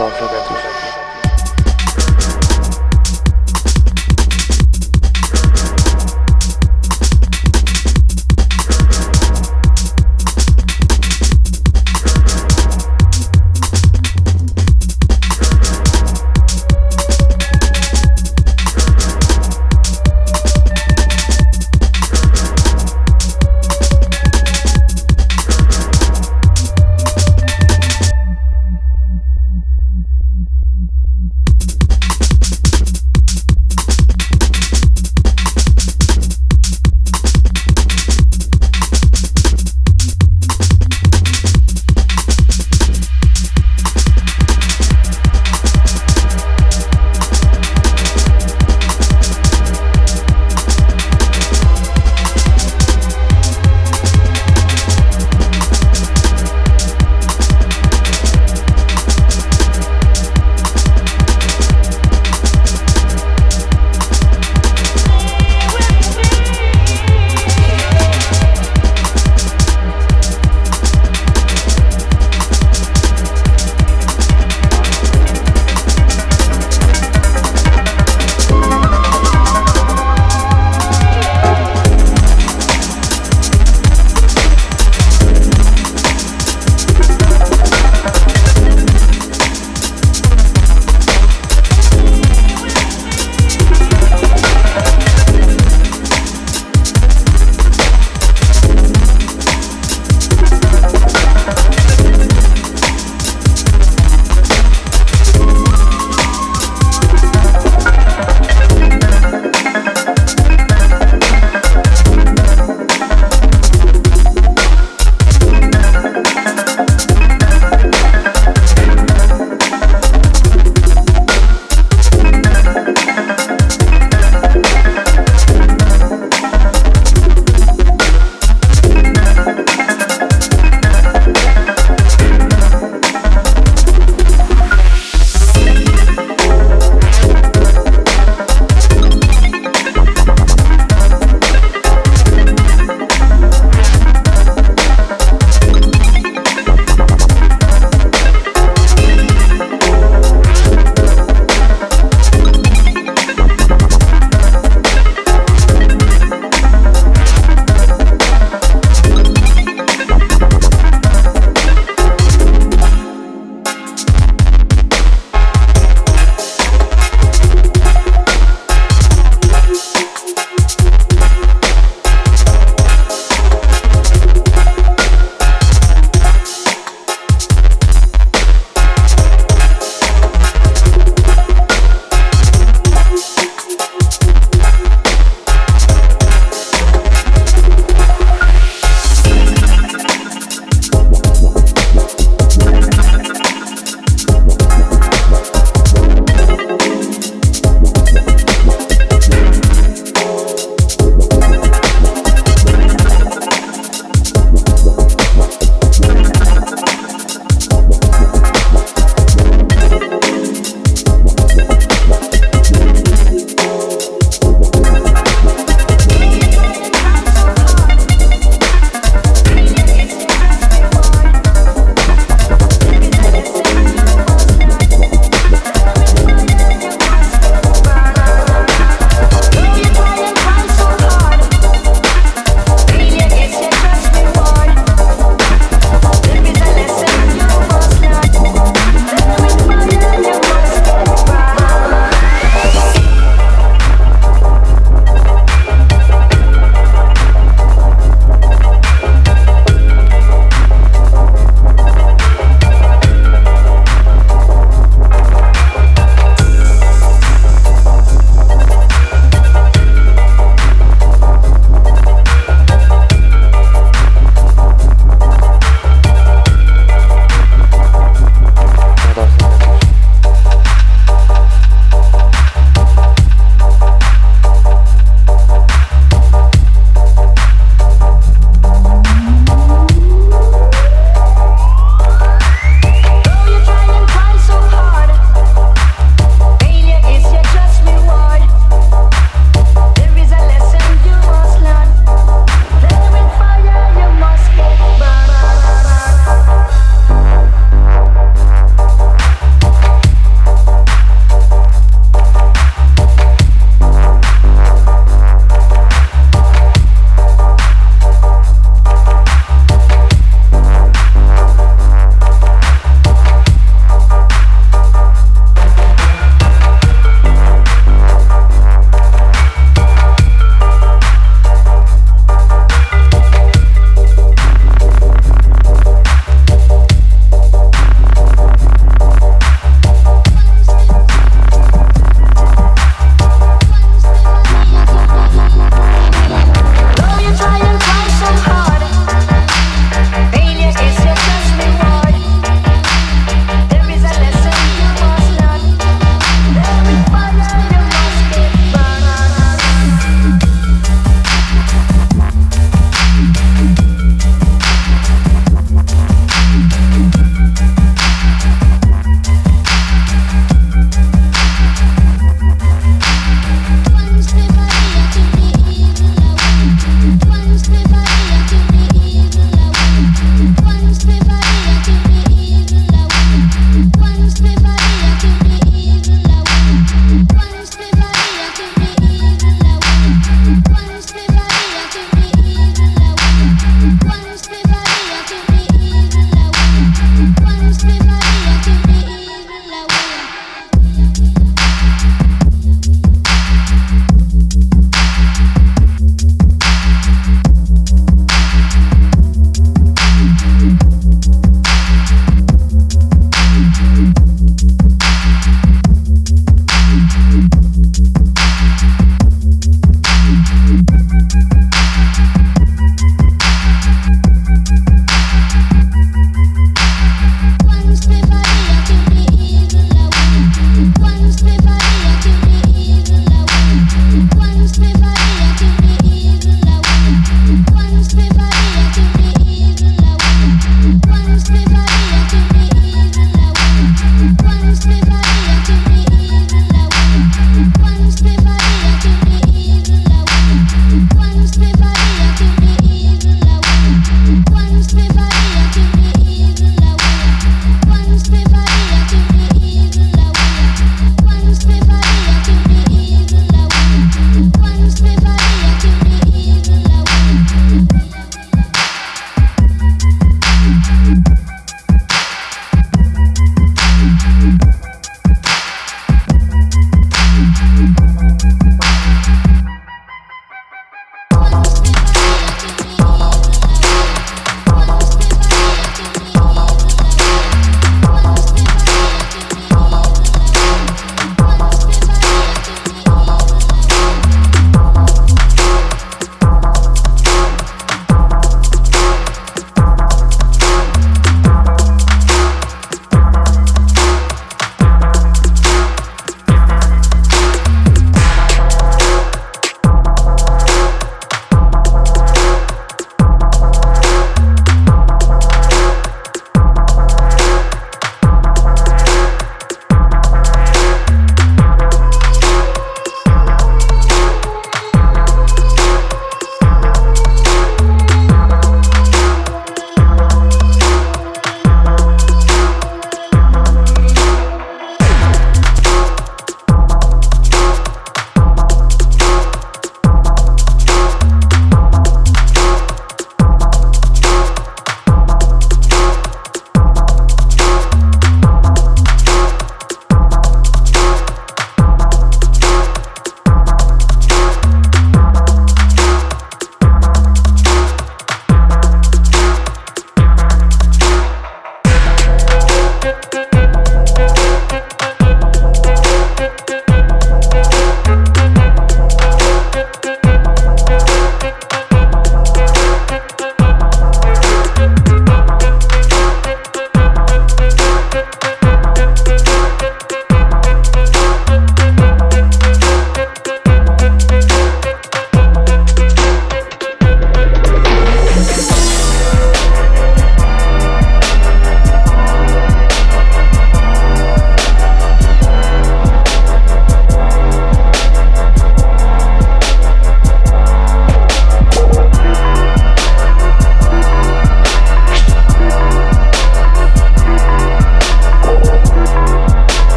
到这边就是。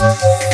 Yeah.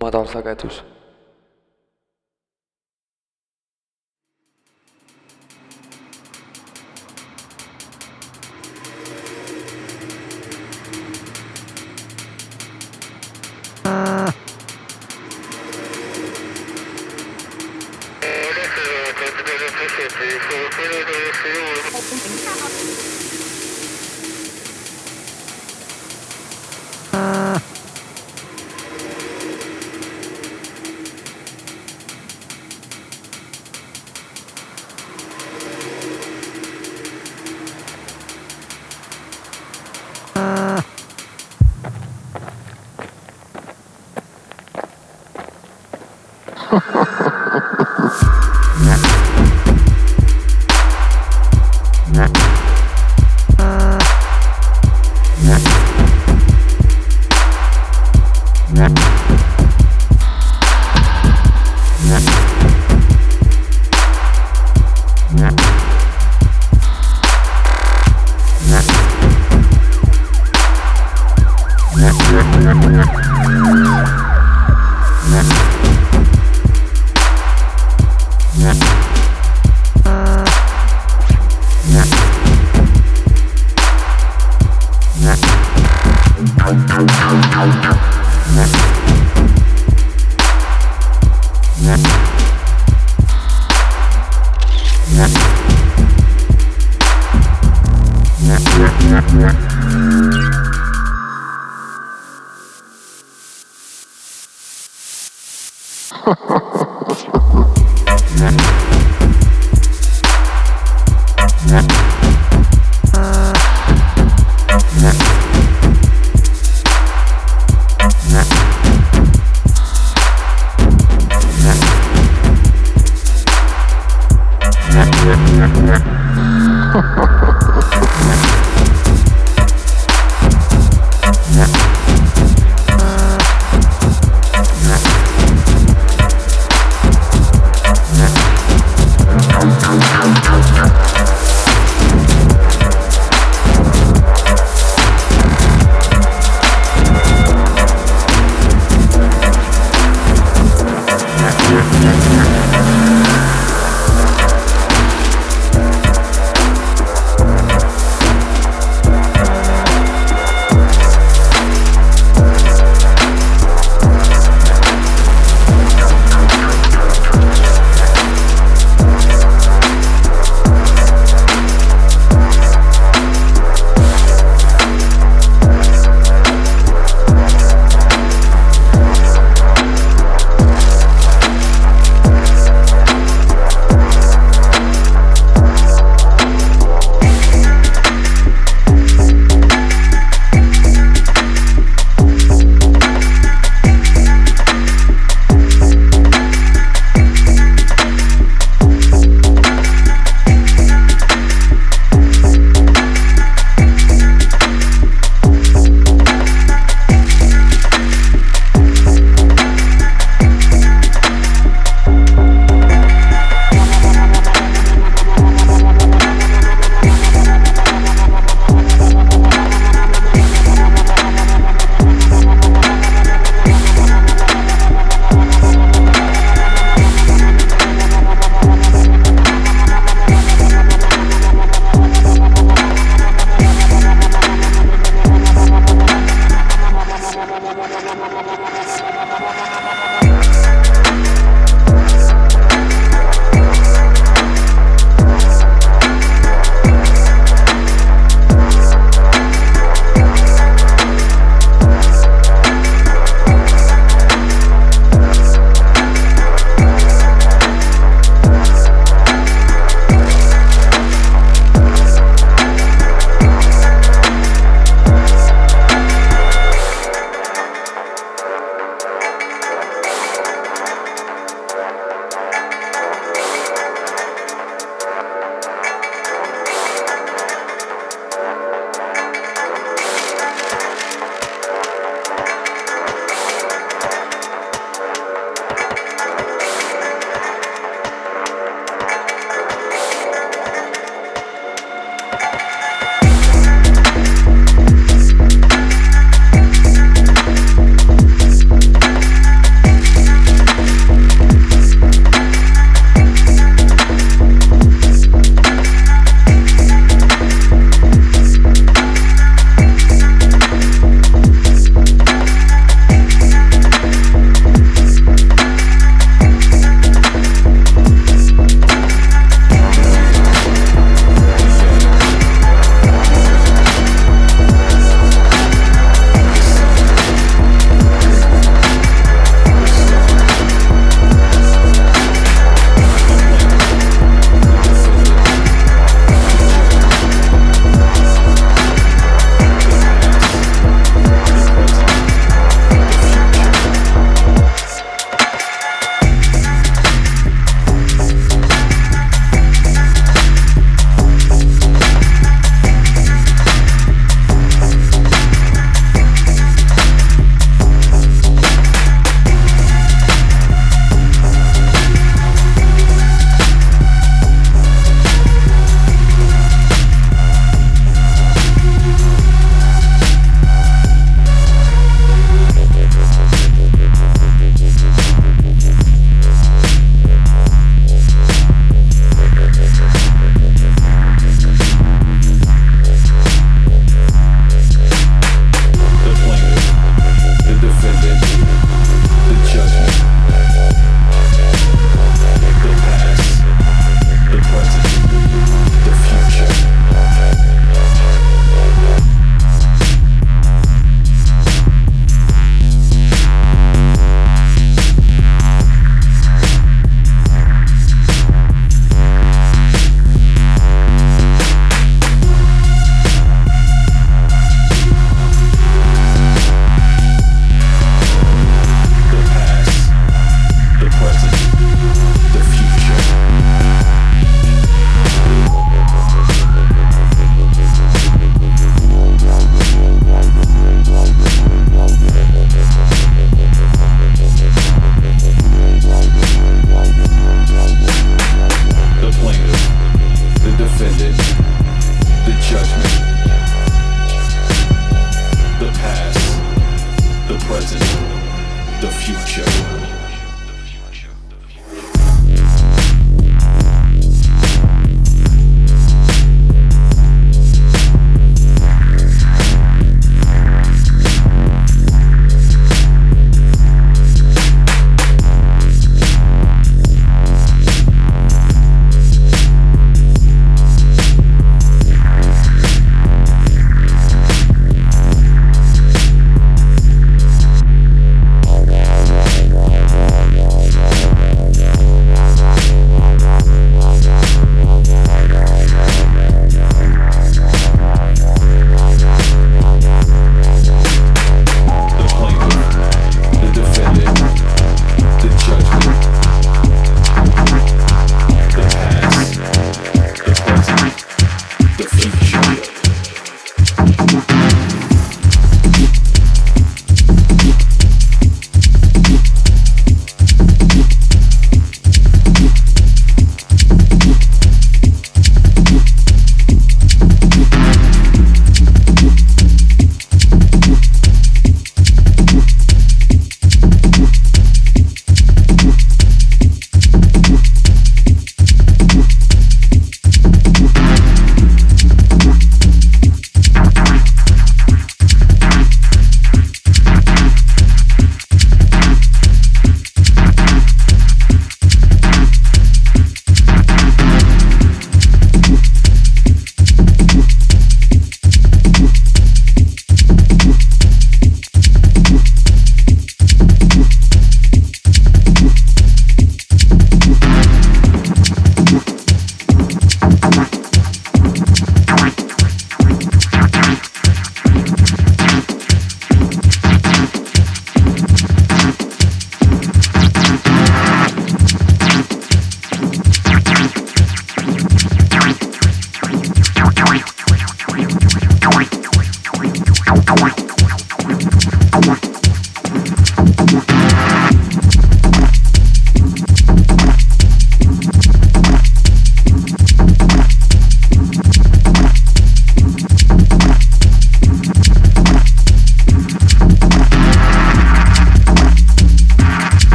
Madalsagedus Yeah.